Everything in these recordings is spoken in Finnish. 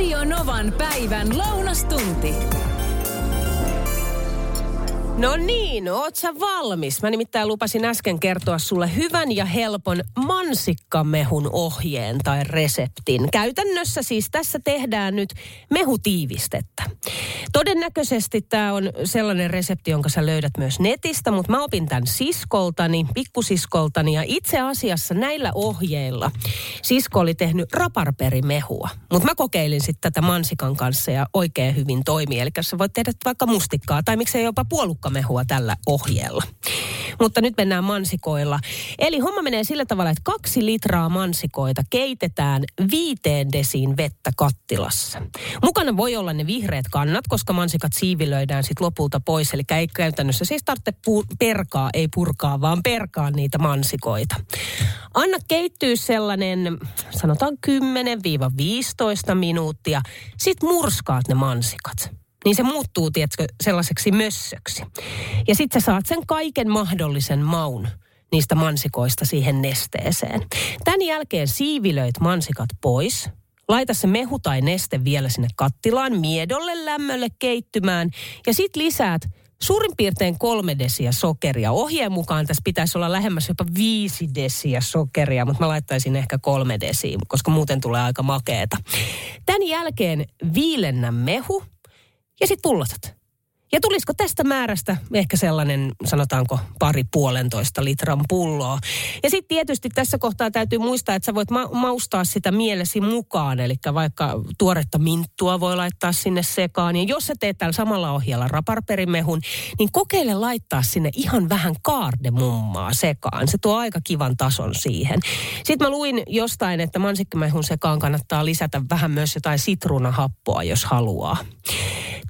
Radio Novan päivän lounastunti. No niin, oot sä valmis? Mä nimittäin lupasin äsken kertoa sulle hyvän ja helpon mansikkamehun ohjeen tai reseptin. Käytännössä siis tässä tehdään nyt mehutiivistettä. Todennäköisesti tämä on sellainen resepti, jonka sä löydät myös netistä, mutta mä opin tämän siskoltani, pikkusiskoltani ja itse asiassa näillä ohjeilla sisko oli tehnyt raparperimehua. Mutta mä kokeilin sitten tätä mansikan kanssa ja oikein hyvin toimii. Eli sä voit tehdä vaikka mustikkaa tai miksei jopa puolukkamehua tällä ohjeella. Mutta nyt mennään mansikoilla. Eli homma menee sillä tavalla, että kaksi litraa mansikoita keitetään viiteen desiin vettä kattilassa. Mukana voi olla ne vihreät kannat, koska mansikat siivilöidään sitten lopulta pois. Eli ei käytännössä siis tarvitse pu- perkaa, ei purkaa, vaan perkaa niitä mansikoita. Anna keittyä sellainen, sanotaan 10-15 minuuttia. Sitten murskaat ne mansikat niin se muuttuu, tiedätkö, sellaiseksi mössöksi. Ja sitten sä saat sen kaiken mahdollisen maun niistä mansikoista siihen nesteeseen. Tämän jälkeen siivilöit mansikat pois. Laita se mehu tai neste vielä sinne kattilaan miedolle lämmölle keittymään. Ja sitten lisäät suurin piirtein kolme desiä sokeria. Ohjeen mukaan tässä pitäisi olla lähemmäs jopa viisi desiä sokeria, mutta mä laittaisin ehkä kolme desiä, koska muuten tulee aika makeeta. Tämän jälkeen viilennä mehu ja sitten pullotat. Ja tulisiko tästä määrästä ehkä sellainen, sanotaanko, pari puolentoista litran pulloa. Ja sitten tietysti tässä kohtaa täytyy muistaa, että sä voit ma- maustaa sitä mielesi mukaan. Eli vaikka tuoretta minttua voi laittaa sinne sekaan. Ja jos sä teet tällä samalla ohjalla raparperimehun, niin kokeile laittaa sinne ihan vähän kaardemummaa sekaan. Se tuo aika kivan tason siihen. Sitten mä luin jostain, että mansikkimehun sekaan kannattaa lisätä vähän myös jotain sitruunahappoa, jos haluaa.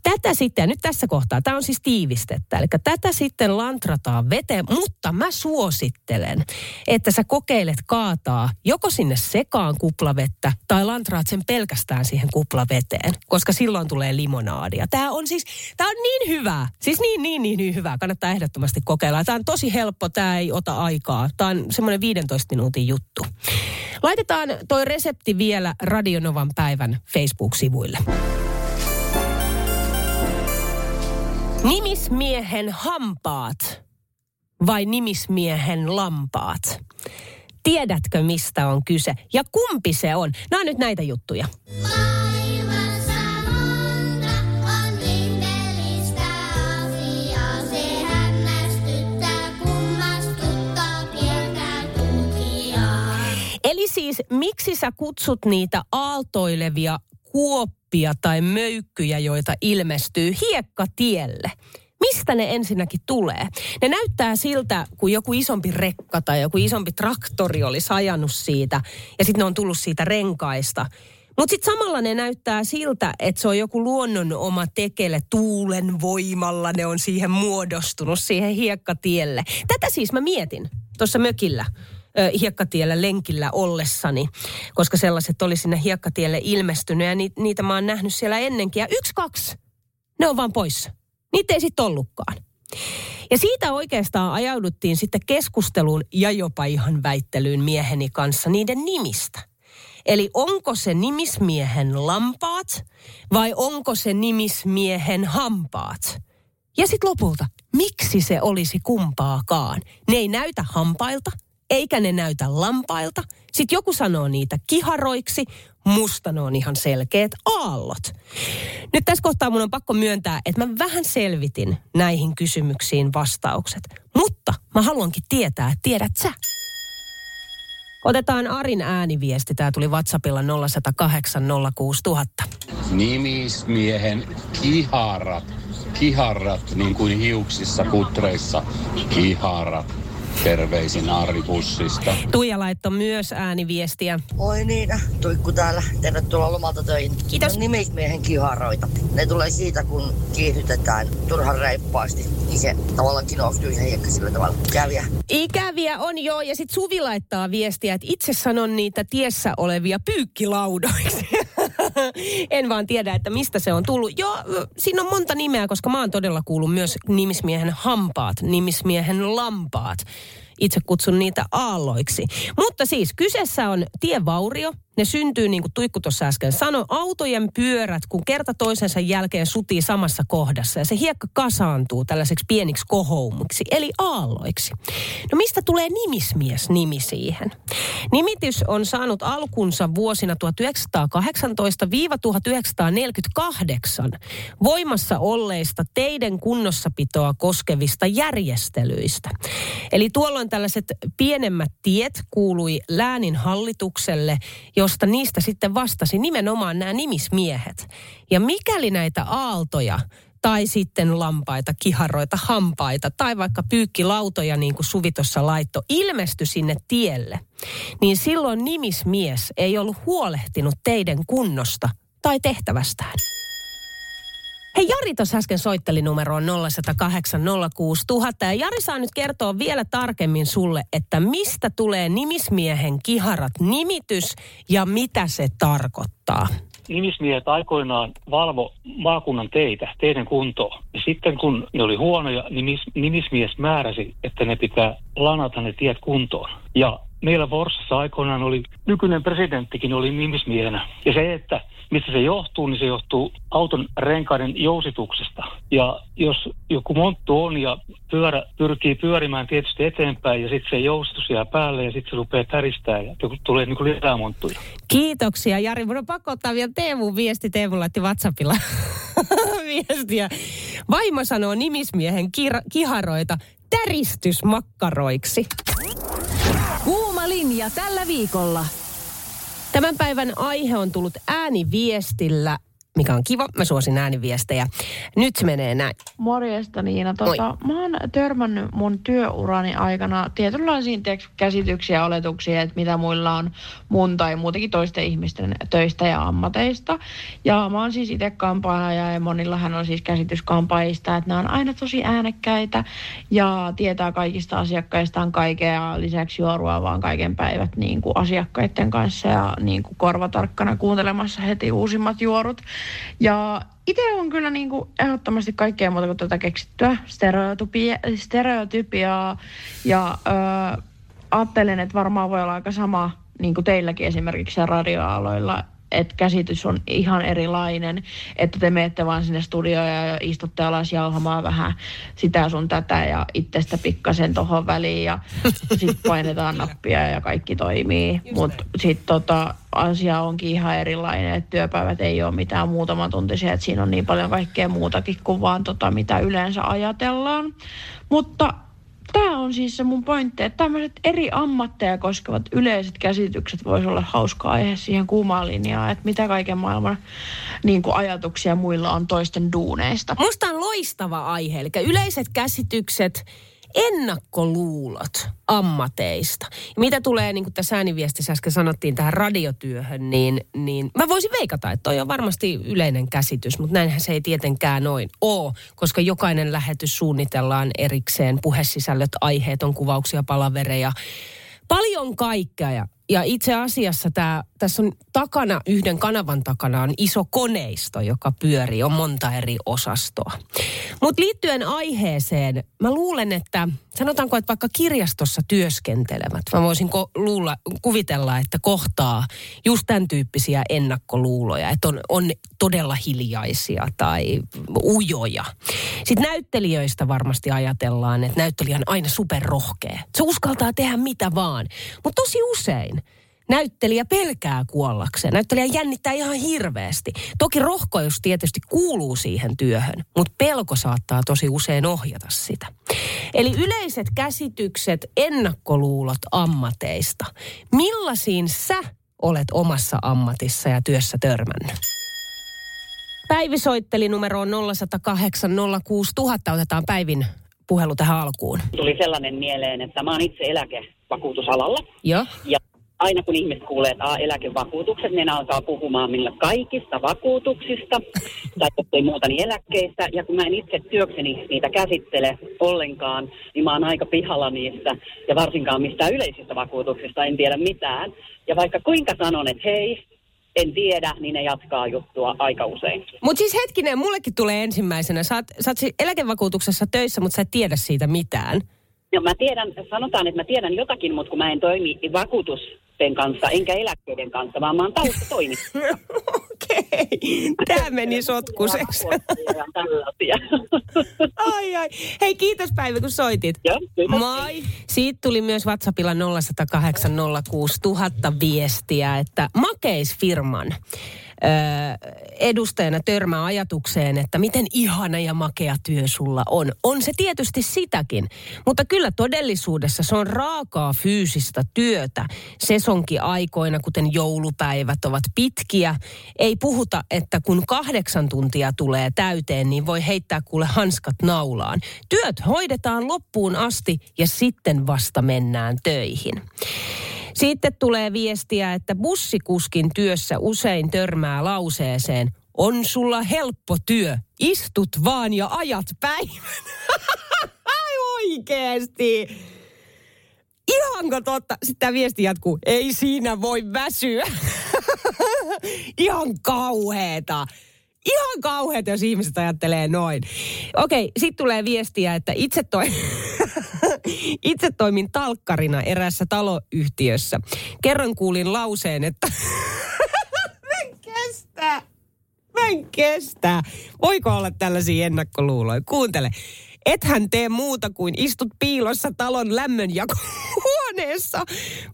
Tätä sitten, ja nyt tässä kohtaa, tämä on siis tiivistettä, eli tätä sitten lantrataan veteen, mutta mä suosittelen, että sä kokeilet kaataa joko sinne sekaan kuplavettä tai lantraat sen pelkästään siihen kuplaveteen, koska silloin tulee limonaadia. Tämä on siis, tämä on niin hyvä, siis niin, niin, niin, niin hyvä, kannattaa ehdottomasti kokeilla. Tämä on tosi helppo, tämä ei ota aikaa, tämä on semmoinen 15 minuutin juttu. Laitetaan toi resepti vielä Radionovan päivän Facebook-sivuille. Nimismiehen hampaat vai nimismiehen lampaat? Tiedätkö, mistä on kyse? Ja kumpi se on? Nämä on nyt näitä juttuja. Eli siis, miksi sä kutsut niitä aaltoilevia kuoppia tai möykkyjä, joita ilmestyy hiekkatielle? Mistä ne ensinnäkin tulee? Ne näyttää siltä, kun joku isompi rekka tai joku isompi traktori olisi ajanut siitä ja sitten ne on tullut siitä renkaista. Mutta sitten samalla ne näyttää siltä, että se on joku luonnon oma tekele tuulen voimalla. Ne on siihen muodostunut, siihen hiekkatielle. Tätä siis mä mietin tuossa mökillä hiekkatiellä lenkillä ollessani, koska sellaiset oli sinne hiekkatielle ilmestynyt ja ni, niitä mä oon nähnyt siellä ennenkin. Ja yksi, kaksi, ne on vaan poissa. Niitä ei sitten ollutkaan. Ja siitä oikeastaan ajauduttiin sitten keskusteluun ja jopa ihan väittelyyn mieheni kanssa niiden nimistä. Eli onko se nimismiehen lampaat vai onko se nimismiehen hampaat? Ja sitten lopulta, miksi se olisi kumpaakaan? Ne ei näytä hampailta, eikä ne näytä lampailta. Sitten joku sanoo niitä kiharoiksi, musta ne on ihan selkeät aallot. Nyt tässä kohtaa mun on pakko myöntää, että mä vähän selvitin näihin kysymyksiin vastaukset. Mutta mä haluankin tietää, tiedät sä. Otetaan Arin ääniviesti. Tämä tuli WhatsAppilla 0108 06000. Nimismiehen kiharat. Kiharat, niin kuin hiuksissa kutreissa. Kiharat. Terveisin Ari Bussista. Tuija laittoi myös ääniviestiä. Oi Niina, tuikku täällä. Tervetuloa lomalta töihin. Kiitos. No, nimismiehen kiharoita. Ne tulee siitä, kun kiihdytetään turhan reippaasti. Niin se tavallaan kinouhtuu se hiekka sillä tavalla. Käviä. Ikäviä on jo, ja sitten Suvi laittaa viestiä, että itse sanon niitä tiessä olevia pyykkilaudoiksi. en vaan tiedä, että mistä se on tullut. Joo, siinä on monta nimeä, koska mä oon todella kuullut myös nimismiehen hampaat, nimismiehen lampaat. Itse kutsun niitä aalloiksi. Mutta siis kyseessä on tievaurio. Ne syntyy niin kuin Tuikku tuossa äsken sanoi, autojen pyörät, kun kerta toisensa jälkeen sutii samassa kohdassa ja se hiekka kasaantuu tällaiseksi pieniksi kohoumiksi, eli aalloiksi. No mistä tulee nimismies nimi siihen? Nimitys on saanut alkunsa vuosina 1918-1948 voimassa olleista teiden kunnossapitoa koskevista järjestelyistä. Eli tuolloin tällaiset pienemmät tiet kuului läänin hallitukselle, josta niistä sitten vastasi nimenomaan nämä nimismiehet. Ja mikäli näitä aaltoja tai sitten lampaita, kiharoita, hampaita tai vaikka pyykkilautoja, niin kuin Suvi tuossa laitto, ilmesty sinne tielle, niin silloin nimismies ei ollut huolehtinut teidän kunnosta tai tehtävästään. Hei Jari tuossa äsken soitteli numeroon 0108 06000 ja Jari saa nyt kertoa vielä tarkemmin sulle, että mistä tulee nimismiehen kiharat nimitys ja mitä se tarkoittaa. nimismiehet aikoinaan valvo maakunnan teitä, teidän kuntoa. Ja sitten kun ne oli huonoja, nimis, nimismies määräsi, että ne pitää lanata ne tiet kuntoon. Ja meillä Vorsassa aikoinaan oli, nykyinen presidenttikin oli nimismiehenä. Ja se, että mistä se johtuu, niin se johtuu auton renkaiden jousituksesta. Ja jos joku monttu on ja pyörä pyrkii pyörimään tietysti eteenpäin ja sitten se jousitus jää päälle ja sitten se rupeaa täristää ja tulee niin kuin lisää monttuja. Kiitoksia Jari. Mun on pakko ottaa vielä Teemun viesti. Teemu laitti WhatsAppilla viestiä. Vaimo sanoo nimismiehen kir- kiharoita täristysmakkaroiksi. Linja tällä viikolla. Tämän päivän aihe on tullut ääniviestillä, mikä on kiva. Mä suosin ääniviestejä. Nyt se menee näin. Morjesta Niina. Tota, mä oon törmännyt mun työurani aikana tietynlaisiin käsityksiä ja oletuksia, että mitä muilla on mun tai muutenkin toisten ihmisten töistä ja ammateista. Ja mä oon siis itse kampaaja ja monillahan on siis käsitys kampaajista, että nämä on aina tosi äänekkäitä ja tietää kaikista asiakkaistaan kaikkea ja lisäksi juorua vaan kaiken päivät niin kuin asiakkaiden kanssa ja niin kuin korvatarkkana kuuntelemassa heti uusimmat juorut. Ja itse on kyllä niin kuin ehdottomasti kaikkea muuta kuin tätä keksittyä stereotypia, stereotypiaa. Ja ö, ajattelen, että varmaan voi olla aika sama niin kuin teilläkin esimerkiksi radioaloilla, että käsitys on ihan erilainen, että te menette vaan sinne studioon ja istutte alas jauhamaan vähän sitä sun tätä ja itsestä pikkasen tohon väliin ja sitten painetaan nappia ja kaikki toimii. Mutta sitten tota, asia onkin ihan erilainen, että työpäivät ei ole mitään muutaman tuntisia, että siinä on niin paljon kaikkea muutakin kuin vaan tota, mitä yleensä ajatellaan. Mutta tämä on siis se mun pointti, että tämmöiset eri ammatteja koskevat yleiset käsitykset voisi olla hauska aihe siihen kuumaan linjaan, että mitä kaiken maailman niin kuin ajatuksia muilla on toisten duuneista. Musta on loistava aihe, eli yleiset käsitykset, ennakkoluulot ammateista. Ja mitä tulee, niin kuin tässä ääniviestissä äsken sanottiin, tähän radiotyöhön, niin, niin mä voisin veikata, että toi on varmasti yleinen käsitys, mutta näinhän se ei tietenkään noin ole, koska jokainen lähetys suunnitellaan erikseen, puhesisällöt, aiheet on kuvauksia, palavereja, paljon kaikkea ja ja itse asiassa tää, tässä on takana, yhden kanavan takana on iso koneisto, joka pyörii, on monta eri osastoa. Mutta liittyen aiheeseen, mä luulen, että sanotaanko, että vaikka kirjastossa työskentelevät, mä voisin ko- luulla, kuvitella, että kohtaa just tämän tyyppisiä ennakkoluuloja, että on, on todella hiljaisia tai ujoja. Sitten näyttelijöistä varmasti ajatellaan, että näyttelijä on aina superrohkea. Se uskaltaa tehdä mitä vaan. Mutta tosi usein näyttelijä pelkää kuollakseen. Näyttelijä jännittää ihan hirveästi. Toki rohkeus tietysti kuuluu siihen työhön, mutta pelko saattaa tosi usein ohjata sitä. Eli yleiset käsitykset, ennakkoluulot ammateista. Millaisiin sä olet omassa ammatissa ja työssä törmännyt? Päivi soitteli numeroon 0108 06000. Otetaan Päivin puhelu tähän alkuun. tuli sellainen mieleen, että mä oon itse eläkevakuutusalalla. Joo. Ja aina kun ihmiset kuulee, että eläkevakuutukset, niin ne alkaa puhumaan millä kaikista vakuutuksista tai ei muuta, niin eläkkeistä. Ja kun mä en itse työkseni niitä käsittele ollenkaan, niin mä oon aika pihalla niistä. Ja varsinkaan mistään yleisistä vakuutuksista en tiedä mitään. Ja vaikka kuinka sanon, että hei, en tiedä, niin ne jatkaa juttua aika usein. Mutta siis hetkinen, mullekin tulee ensimmäisenä. Sä oot, sä oot siis eläkevakuutuksessa töissä, mutta sä et tiedä siitä mitään. No mä tiedän, sanotaan, että mä tiedän jotakin, mutta kun mä en toimi työsuhteen kanssa, enkä eläkkeiden kanssa, vaan mä oon taustatoimittaja. Okei, tämä meni sotkuseksi. Ai ai. Hei, kiitos Päivi, kun soitit. Joo. Moi. Siitä tuli myös WhatsAppilla 0108 06000 viestiä, että makeisfirman edustajana törmää ajatukseen, että miten ihana ja makea työ sulla on. On se tietysti sitäkin, mutta kyllä todellisuudessa se on raakaa fyysistä työtä. Sesonki aikoina, kuten joulupäivät, ovat pitkiä. Ei puhuta, että kun kahdeksan tuntia tulee täyteen, niin voi heittää kuule hanskat naulaan. Työt hoidetaan loppuun asti ja sitten vasta mennään töihin. Sitten tulee viestiä, että bussikuskin työssä usein törmää lauseeseen, on sulla helppo työ, istut vaan ja ajat päivän. Ai oikeesti. Ihanko totta? Sitten tämä viesti jatkuu, ei siinä voi väsyä. Ihan kauheeta. Ihan kauheeta, jos ihmiset ajattelee noin. Okei, sitten tulee viestiä, että itse, toi, itse toimin talkkarina erässä taloyhtiössä. Kerran kuulin lauseen, että mä en kestä. Mä en kestä. Voiko olla tällaisia ennakkoluuloja? Kuuntele. Ethän tee muuta kuin istut piilossa talon lämmönjakohuoneessa.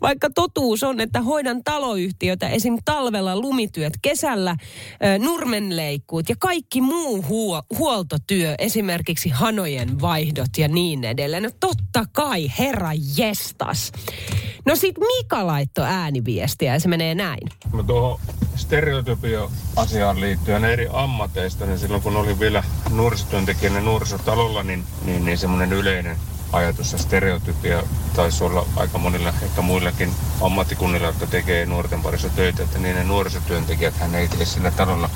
Vaikka totuus on, että hoidan taloyhtiötä esim. talvella lumityöt, kesällä nurmenleikkuut ja kaikki muu huo, huoltotyö, esimerkiksi hanojen vaihdot ja niin edelleen. No totta kai, herra jestas. No sit Mika laittoi ääniviestiä ja se menee näin. Mä tuohon stereotypio-asiaan liittyen eri ammateista, niin silloin kun olin vielä nuorisotyöntekijänä nuorisotalolla, niin, niin, niin semmoinen yleinen ajatus ja stereotypia taisi olla aika monilla, ehkä muillakin ammattikunnilla, jotka tekee nuorten parissa töitä, että niin ne nuorisotyöntekijät hän ei tee sillä talolla,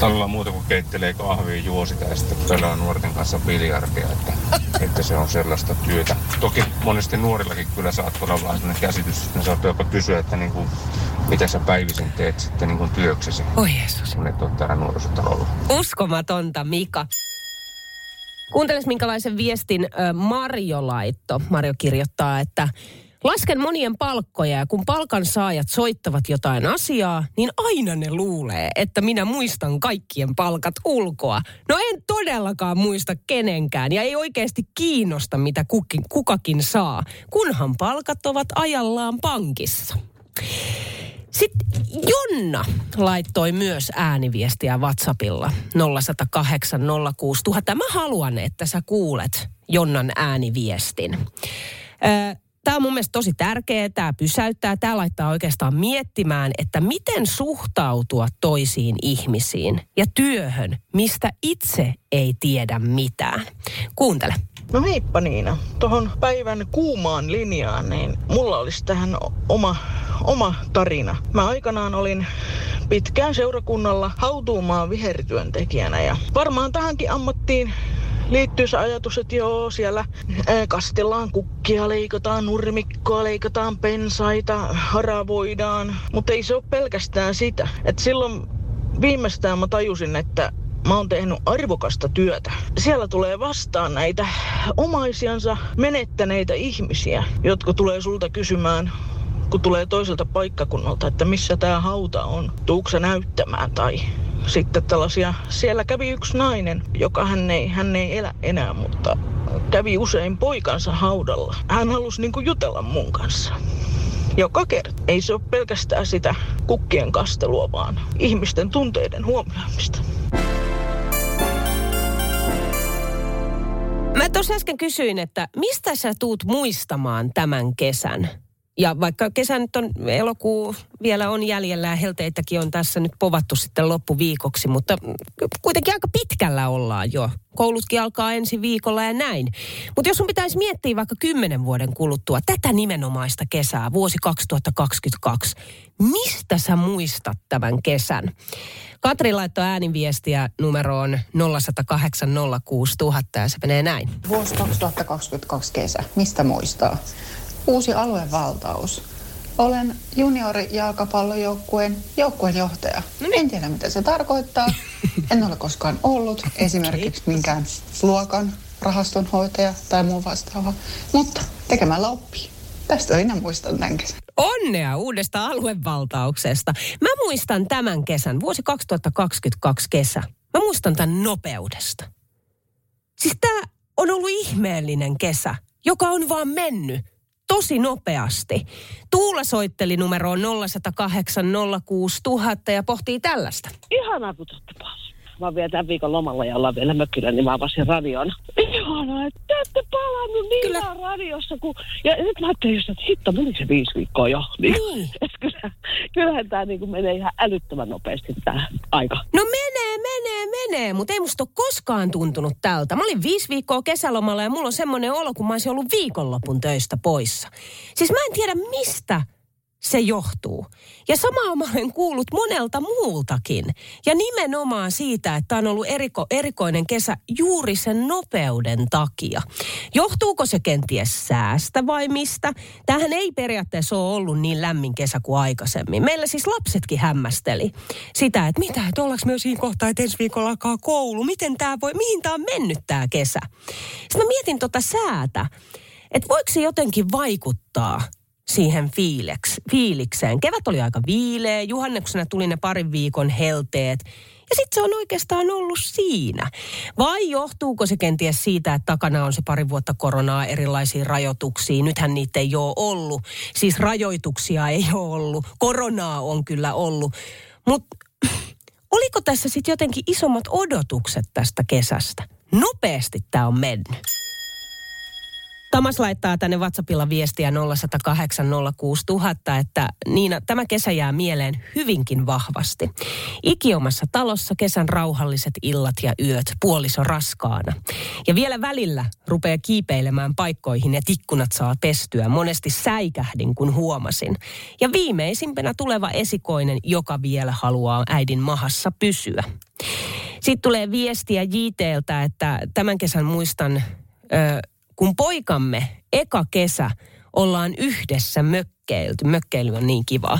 talolla muuta kuin keittelee kahvia, juo sitä ja sitten pelaa nuorten kanssa biljardia, että, että se on sellaista työtä. Toki monesti nuorillakin kyllä saattaa olla vähän sellainen käsitys, että ne saattaa jopa kysyä, että niin kuin, mitä sä päivisin teet sitten niin kuin työksesi, Oi Jeesus. kun et ole täällä nuorisotalolla. Uskomatonta, Mika. Kuunteles, minkälaisen viestin Marjo laitto. Marjo kirjoittaa, että lasken monien palkkoja ja kun palkansaajat soittavat jotain asiaa, niin aina ne luulee, että minä muistan kaikkien palkat ulkoa. No en todellakaan muista kenenkään ja ei oikeasti kiinnosta, mitä kukin, kukakin saa, kunhan palkat ovat ajallaan pankissa. Sitten Jonna laittoi myös ääniviestiä WhatsAppilla 0108 06000. Mä haluan, että sä kuulet Jonnan ääniviestin. Tämä on mun mielestä tosi tärkeää, tämä pysäyttää, tämä laittaa oikeastaan miettimään, että miten suhtautua toisiin ihmisiin ja työhön, mistä itse ei tiedä mitään. Kuuntele. No heippa Niina. Tuohon päivän kuumaan linjaan, niin mulla olisi tähän oma, oma tarina. Mä aikanaan olin pitkään seurakunnalla hautuumaan vihertyöntekijänä ja varmaan tähänkin ammattiin liittyy se ajatus, että joo, siellä kastellaan kukkia, leikataan nurmikkoa, leikataan pensaita, haravoidaan. Mutta ei se ole pelkästään sitä. Et silloin viimeistään mä tajusin, että mä oon tehnyt arvokasta työtä. Siellä tulee vastaan näitä omaisiansa menettäneitä ihmisiä, jotka tulee sulta kysymään, kun tulee toiselta paikkakunnalta, että missä tämä hauta on, tuuksa näyttämään tai sitten tällaisia, siellä kävi yksi nainen, joka hän ei, hän ei elä enää, mutta kävi usein poikansa haudalla. Hän halusi niin jutella mun kanssa. Joka kerta. Ei se ole pelkästään sitä kukkien kastelua, vaan ihmisten tunteiden huomioimista. Mä tuossa äsken kysyin, että mistä sä tuut muistamaan tämän kesän? Ja vaikka kesä nyt on, elokuu vielä on jäljellä ja helteitäkin on tässä nyt povattu sitten loppuviikoksi, mutta kuitenkin aika pitkällä ollaan jo. Koulutkin alkaa ensi viikolla ja näin. Mutta jos sun pitäisi miettiä vaikka kymmenen vuoden kuluttua tätä nimenomaista kesää, vuosi 2022, mistä sä muistat tämän kesän? Katri laittoi ääniviestiä numeroon 0108 06000 ja se menee näin. Vuosi 2022 kesä. Mistä muistaa? Uusi aluevaltaus. Olen juniorijalkapallojoukkueen joukkueenjohtaja. En tiedä, mitä se tarkoittaa. En ole koskaan ollut esimerkiksi minkään luokan rahastonhoitaja tai muu vastaava. Mutta tekemällä oppii. Tästä minä muistan tämän kesän. Onnea uudesta aluevaltauksesta. Mä muistan tämän kesän, vuosi 2022 kesä. Mä muistan tämän nopeudesta. Siis tää on ollut ihmeellinen kesä, joka on vaan mennyt tosi nopeasti. Tuula soitteli numeroon 0108 06000 ja pohtii tällaista. Ihanaa, kun. Mä oon vielä tämän viikon lomalla ja ollaan vielä mökillä, niin mä avasin radion. Ihanaa, että te ette palannut niin Kyllä. radiossa. Kun... Ja nyt mä ajattelin just, että hitto, meni se viisi viikkoa jo. Niin. Niin. Et kyllä, kyllähän tämä niinku menee ihan älyttömän nopeasti tämä aika. No menee, menee, menee, mutta ei musta ole koskaan tuntunut tältä. Mä olin viisi viikkoa kesälomalla ja mulla on semmoinen olo, kun mä olisin ollut viikonlopun töistä poissa. Siis mä en tiedä mistä se johtuu. Ja samaa mä olen kuullut monelta muultakin. Ja nimenomaan siitä, että on ollut eriko, erikoinen kesä juuri sen nopeuden takia. Johtuuko se kenties säästä vai mistä? Tähän ei periaatteessa ole ollut niin lämmin kesä kuin aikaisemmin. Meillä siis lapsetkin hämmästeli sitä, että mitä, että ollaanko me siinä kohtaa, että ensi viikolla alkaa koulu. Miten tämä voi, mihin tämä on mennyt tämä kesä? Sitten mä mietin tota säätä, että voiko se jotenkin vaikuttaa siihen fiileks, fiilikseen. Kevät oli aika viileä, juhannuksena tuli ne parin viikon helteet. Ja sitten se on oikeastaan ollut siinä. Vai johtuuko se kenties siitä, että takana on se pari vuotta koronaa, erilaisia rajoituksia. Nythän niitä ei ole ollut. Siis rajoituksia ei ole ollut. Koronaa on kyllä ollut. Mutta oliko tässä sitten jotenkin isommat odotukset tästä kesästä? Nopeasti tämä on mennyt. Thomas laittaa tänne WhatsAppilla viestiä 0108 06000, että Niina, tämä kesä jää mieleen hyvinkin vahvasti. Ikiomassa talossa kesän rauhalliset illat ja yöt, puoliso raskaana. Ja vielä välillä rupeaa kiipeilemään paikkoihin ja ikkunat saa pestyä. Monesti säikähdin, kun huomasin. Ja viimeisimpänä tuleva esikoinen, joka vielä haluaa äidin mahassa pysyä. Sitten tulee viestiä JTltä, että tämän kesän muistan... Ö, kun poikamme eka kesä ollaan yhdessä mökkeilty. Mökkeily on niin kivaa.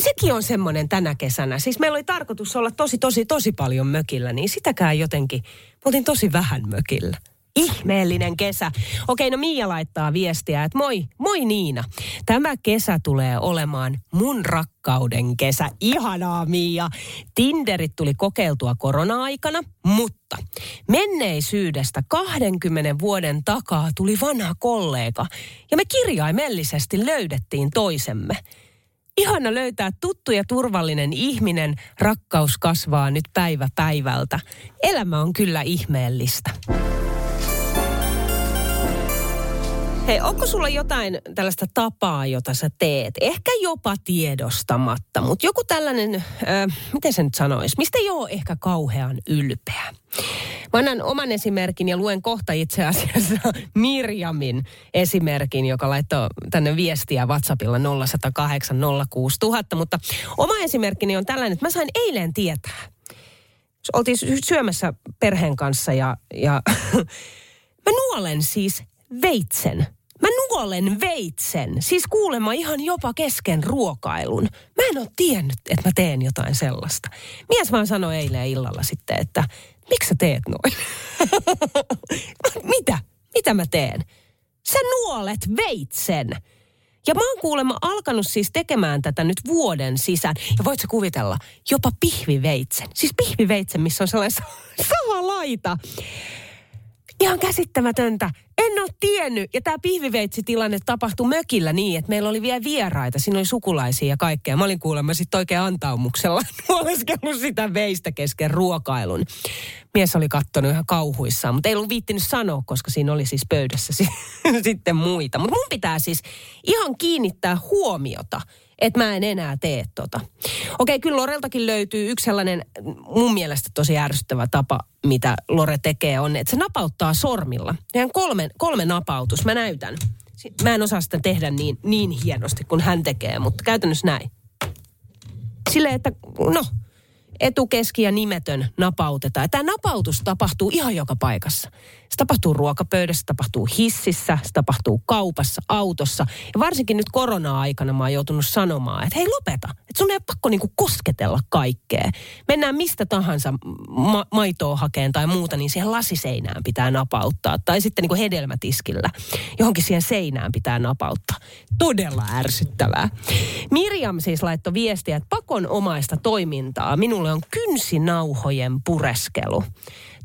Sekin on semmoinen tänä kesänä. Siis meillä oli tarkoitus olla tosi, tosi, tosi paljon mökillä, niin sitäkään jotenkin, me oltiin tosi vähän mökillä. Ihmeellinen kesä. Okei, no Miia laittaa viestiä, että moi, moi Niina. Tämä kesä tulee olemaan mun rakkauden kesä. Ihanaa Miia. Tinderit tuli kokeiltua korona-aikana, mutta menneisyydestä 20 vuoden takaa tuli vanha kollega. Ja me kirjaimellisesti löydettiin toisemme. Ihana löytää tuttu ja turvallinen ihminen. Rakkaus kasvaa nyt päivä päivältä. Elämä on kyllä ihmeellistä. Hei, onko sulla jotain tällaista tapaa, jota sä teet? Ehkä jopa tiedostamatta, mutta joku tällainen, äh, miten se nyt sanoisi, mistä ole ehkä kauhean ylpeä. Mä annan oman esimerkin ja luen kohta itse asiassa Mirjamin esimerkin, joka laittoi tänne viestiä WhatsAppilla 0108 06000. Mutta oma esimerkkini on tällainen, että mä sain eilen tietää. Oltiin sy- syömässä perheen kanssa ja, ja mä nuolen siis veitsen. Mä nuolen veitsen. Siis kuulemma ihan jopa kesken ruokailun. Mä en ole tiennyt, että mä teen jotain sellaista. Mies vaan sanoi eilen illalla sitten, että miksi sä teet noin? Mitä? Mitä mä teen? Sä nuolet veitsen. Ja mä oon kuulemma alkanut siis tekemään tätä nyt vuoden sisään. Ja voit sä kuvitella, jopa pihviveitsen. Siis pihviveitsen, missä on sellainen salalaita. Ihan käsittämätöntä. En ole tiennyt. Ja tämä pihviveitsitilanne tapahtui mökillä niin, että meillä oli vielä vieraita. Siinä oli sukulaisia ja kaikkea. Mä olin kuulemma sitten oikein antaumuksella nuoleskellut sitä veistä kesken ruokailun. Mies oli kattonut ihan kauhuissaan, mutta ei ollut viittinyt sanoa, koska siinä oli siis pöydässä si- sitten muita. Mutta mun pitää siis ihan kiinnittää huomiota että mä en enää tee tota. Okei, kyllä Loreltakin löytyy yksi sellainen mun mielestä tosi ärsyttävä tapa, mitä Lore tekee, on, että se napauttaa sormilla. Ihan kolme, kolme napautus, mä näytän. Mä en osaa sitä tehdä niin, niin hienosti kuin hän tekee, mutta käytännössä näin. Silleen, että no, etu, keski ja nimetön napautetaan. Tämä napautus tapahtuu ihan joka paikassa. Se tapahtuu ruokapöydässä, se tapahtuu hississä, se tapahtuu kaupassa, autossa. Ja varsinkin nyt korona-aikana mä oon joutunut sanomaan, että hei lopeta. Että sun ei ole pakko niinku kosketella kaikkea. Mennään mistä tahansa ma- maitoa hakeen tai muuta, niin siihen lasiseinään pitää napauttaa. Tai sitten niinku hedelmätiskillä. Johonkin siihen seinään pitää napauttaa. Todella ärsyttävää. Miriam siis laittoi viestiä, että pakonomaista toimintaa minulle on kynsinauhojen pureskelu.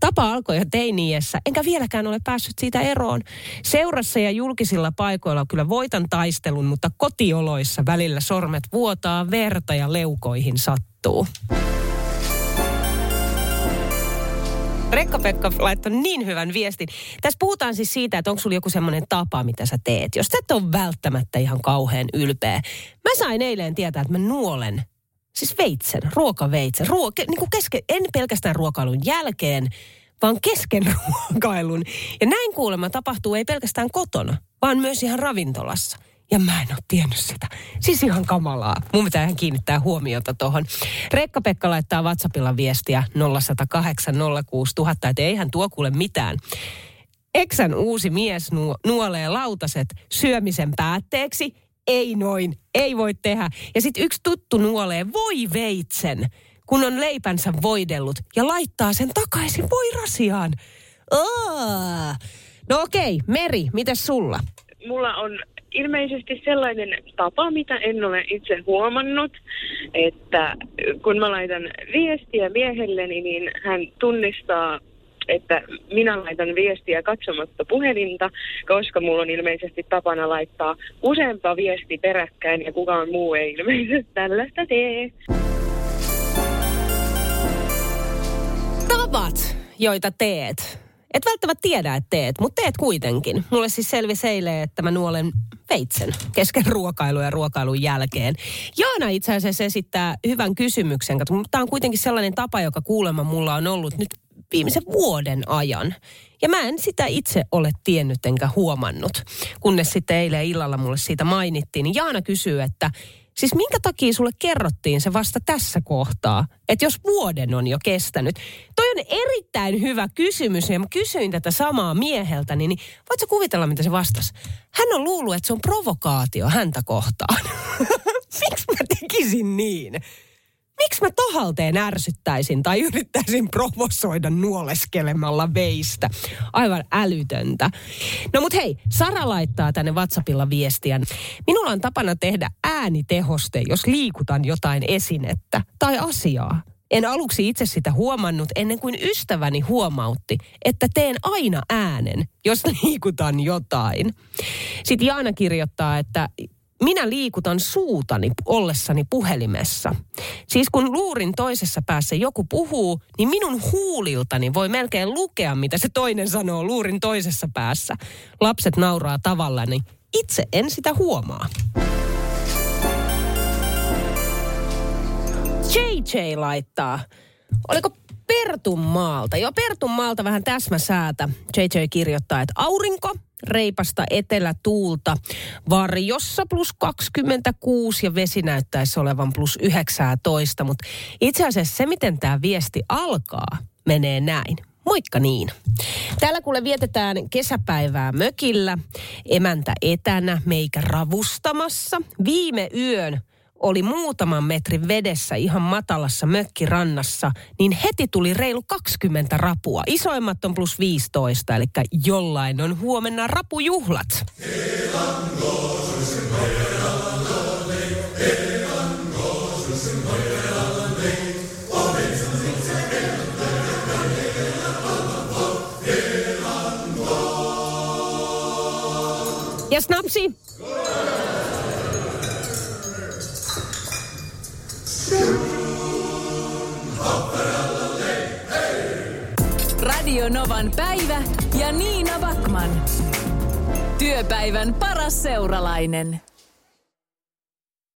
Tapa alkoi jo teiniässä, enkä vieläkään ole päässyt siitä eroon. Seurassa ja julkisilla paikoilla kyllä voitan taistelun, mutta kotioloissa välillä sormet vuotaa verta ja leukoihin sattuu. Rekka-Pekka laittoi niin hyvän viestin. Tässä puhutaan siis siitä, että onko sulla joku semmoinen tapa, mitä sä teet. Jos et ole välttämättä ihan kauhean ylpeä. Mä sain eilen tietää, että mä nuolen Siis veitsen, ruokaveitsen, ruo, ke, niin kuin keske, en pelkästään ruokailun jälkeen, vaan kesken ruokailun. Ja näin kuulemma tapahtuu ei pelkästään kotona, vaan myös ihan ravintolassa. Ja mä en ole tiennyt sitä. Siis ihan kamalaa. Mun pitää ihan kiinnittää huomiota tuohon. Rekka-Pekka laittaa WhatsAppilla viestiä 0108 06000, että eihän tuo kuule mitään. Eksän uusi mies nuo, nuolee lautaset syömisen päätteeksi. Ei noin, ei voi tehdä. Ja sitten yksi tuttu nuolee voi veitsen, kun on leipänsä voidellut ja laittaa sen takaisin voirasiaan. Oh. No okei, Meri, mitäs sulla? mulla on ilmeisesti sellainen tapa, mitä en ole itse huomannut, että kun mä laitan viestiä miehelleni, niin hän tunnistaa että minä laitan viestiä katsomatta puhelinta, koska mulla on ilmeisesti tapana laittaa useampa viesti peräkkäin ja kukaan muu ei ilmeisesti tällaista tee. Tavat, joita teet. Et välttämättä tiedä, että teet, mutta teet kuitenkin. Mulle siis selvisi eilen, että mä nuolen veitsen kesken ruokailun ja ruokailun jälkeen. Jaana itse asiassa esittää hyvän kysymyksen. Tämä on kuitenkin sellainen tapa, joka kuulemma mulla on ollut nyt viimeisen vuoden ajan. Ja mä en sitä itse ole tiennyt enkä huomannut. Kunnes sitten eilen illalla mulle siitä mainittiin, niin Jaana kysyy, että Siis minkä takia sulle kerrottiin se vasta tässä kohtaa? Että jos vuoden on jo kestänyt. Toi on erittäin hyvä kysymys ja mä kysyin tätä samaa mieheltä, niin, voitko kuvitella, mitä se vastasi? Hän on luullut, että se on provokaatio häntä kohtaan. Miksi mä tekisin niin? Miksi mä tohalteen ärsyttäisin tai yrittäisin provosoida nuoleskelemalla veistä? Aivan älytöntä. No mut hei, Sara laittaa tänne WhatsAppilla viestiä. Minulla on tapana tehdä äänitehoste, jos liikutan jotain esinettä tai asiaa. En aluksi itse sitä huomannut ennen kuin ystäväni huomautti, että teen aina äänen, jos liikutan jotain. Sitten Jaana kirjoittaa, että minä liikutan suutani ollessani puhelimessa. Siis kun luurin toisessa päässä joku puhuu, niin minun huuliltani voi melkein lukea, mitä se toinen sanoo luurin toisessa päässä. Lapset nauraa tavallani. Itse en sitä huomaa. JJ laittaa. Oliko Pertun maalta? Joo, Pertun maalta vähän täsmäsäätä. JJ kirjoittaa, että aurinko, reipasta etelätuulta. Varjossa plus 26 ja vesi näyttäisi olevan plus 19. Mutta itse asiassa se, miten tämä viesti alkaa, menee näin. Moikka niin. Täällä kuule vietetään kesäpäivää mökillä, emäntä etänä, meikä ravustamassa. Viime yön oli muutaman metrin vedessä ihan matalassa mökkirannassa, niin heti tuli reilu 20 rapua. Isoimmat on plus 15, eli jollain on huomenna rapujuhlat. Ja snapsi. Radio Novan päivä ja Niina Backman. Työpäivän paras seuralainen.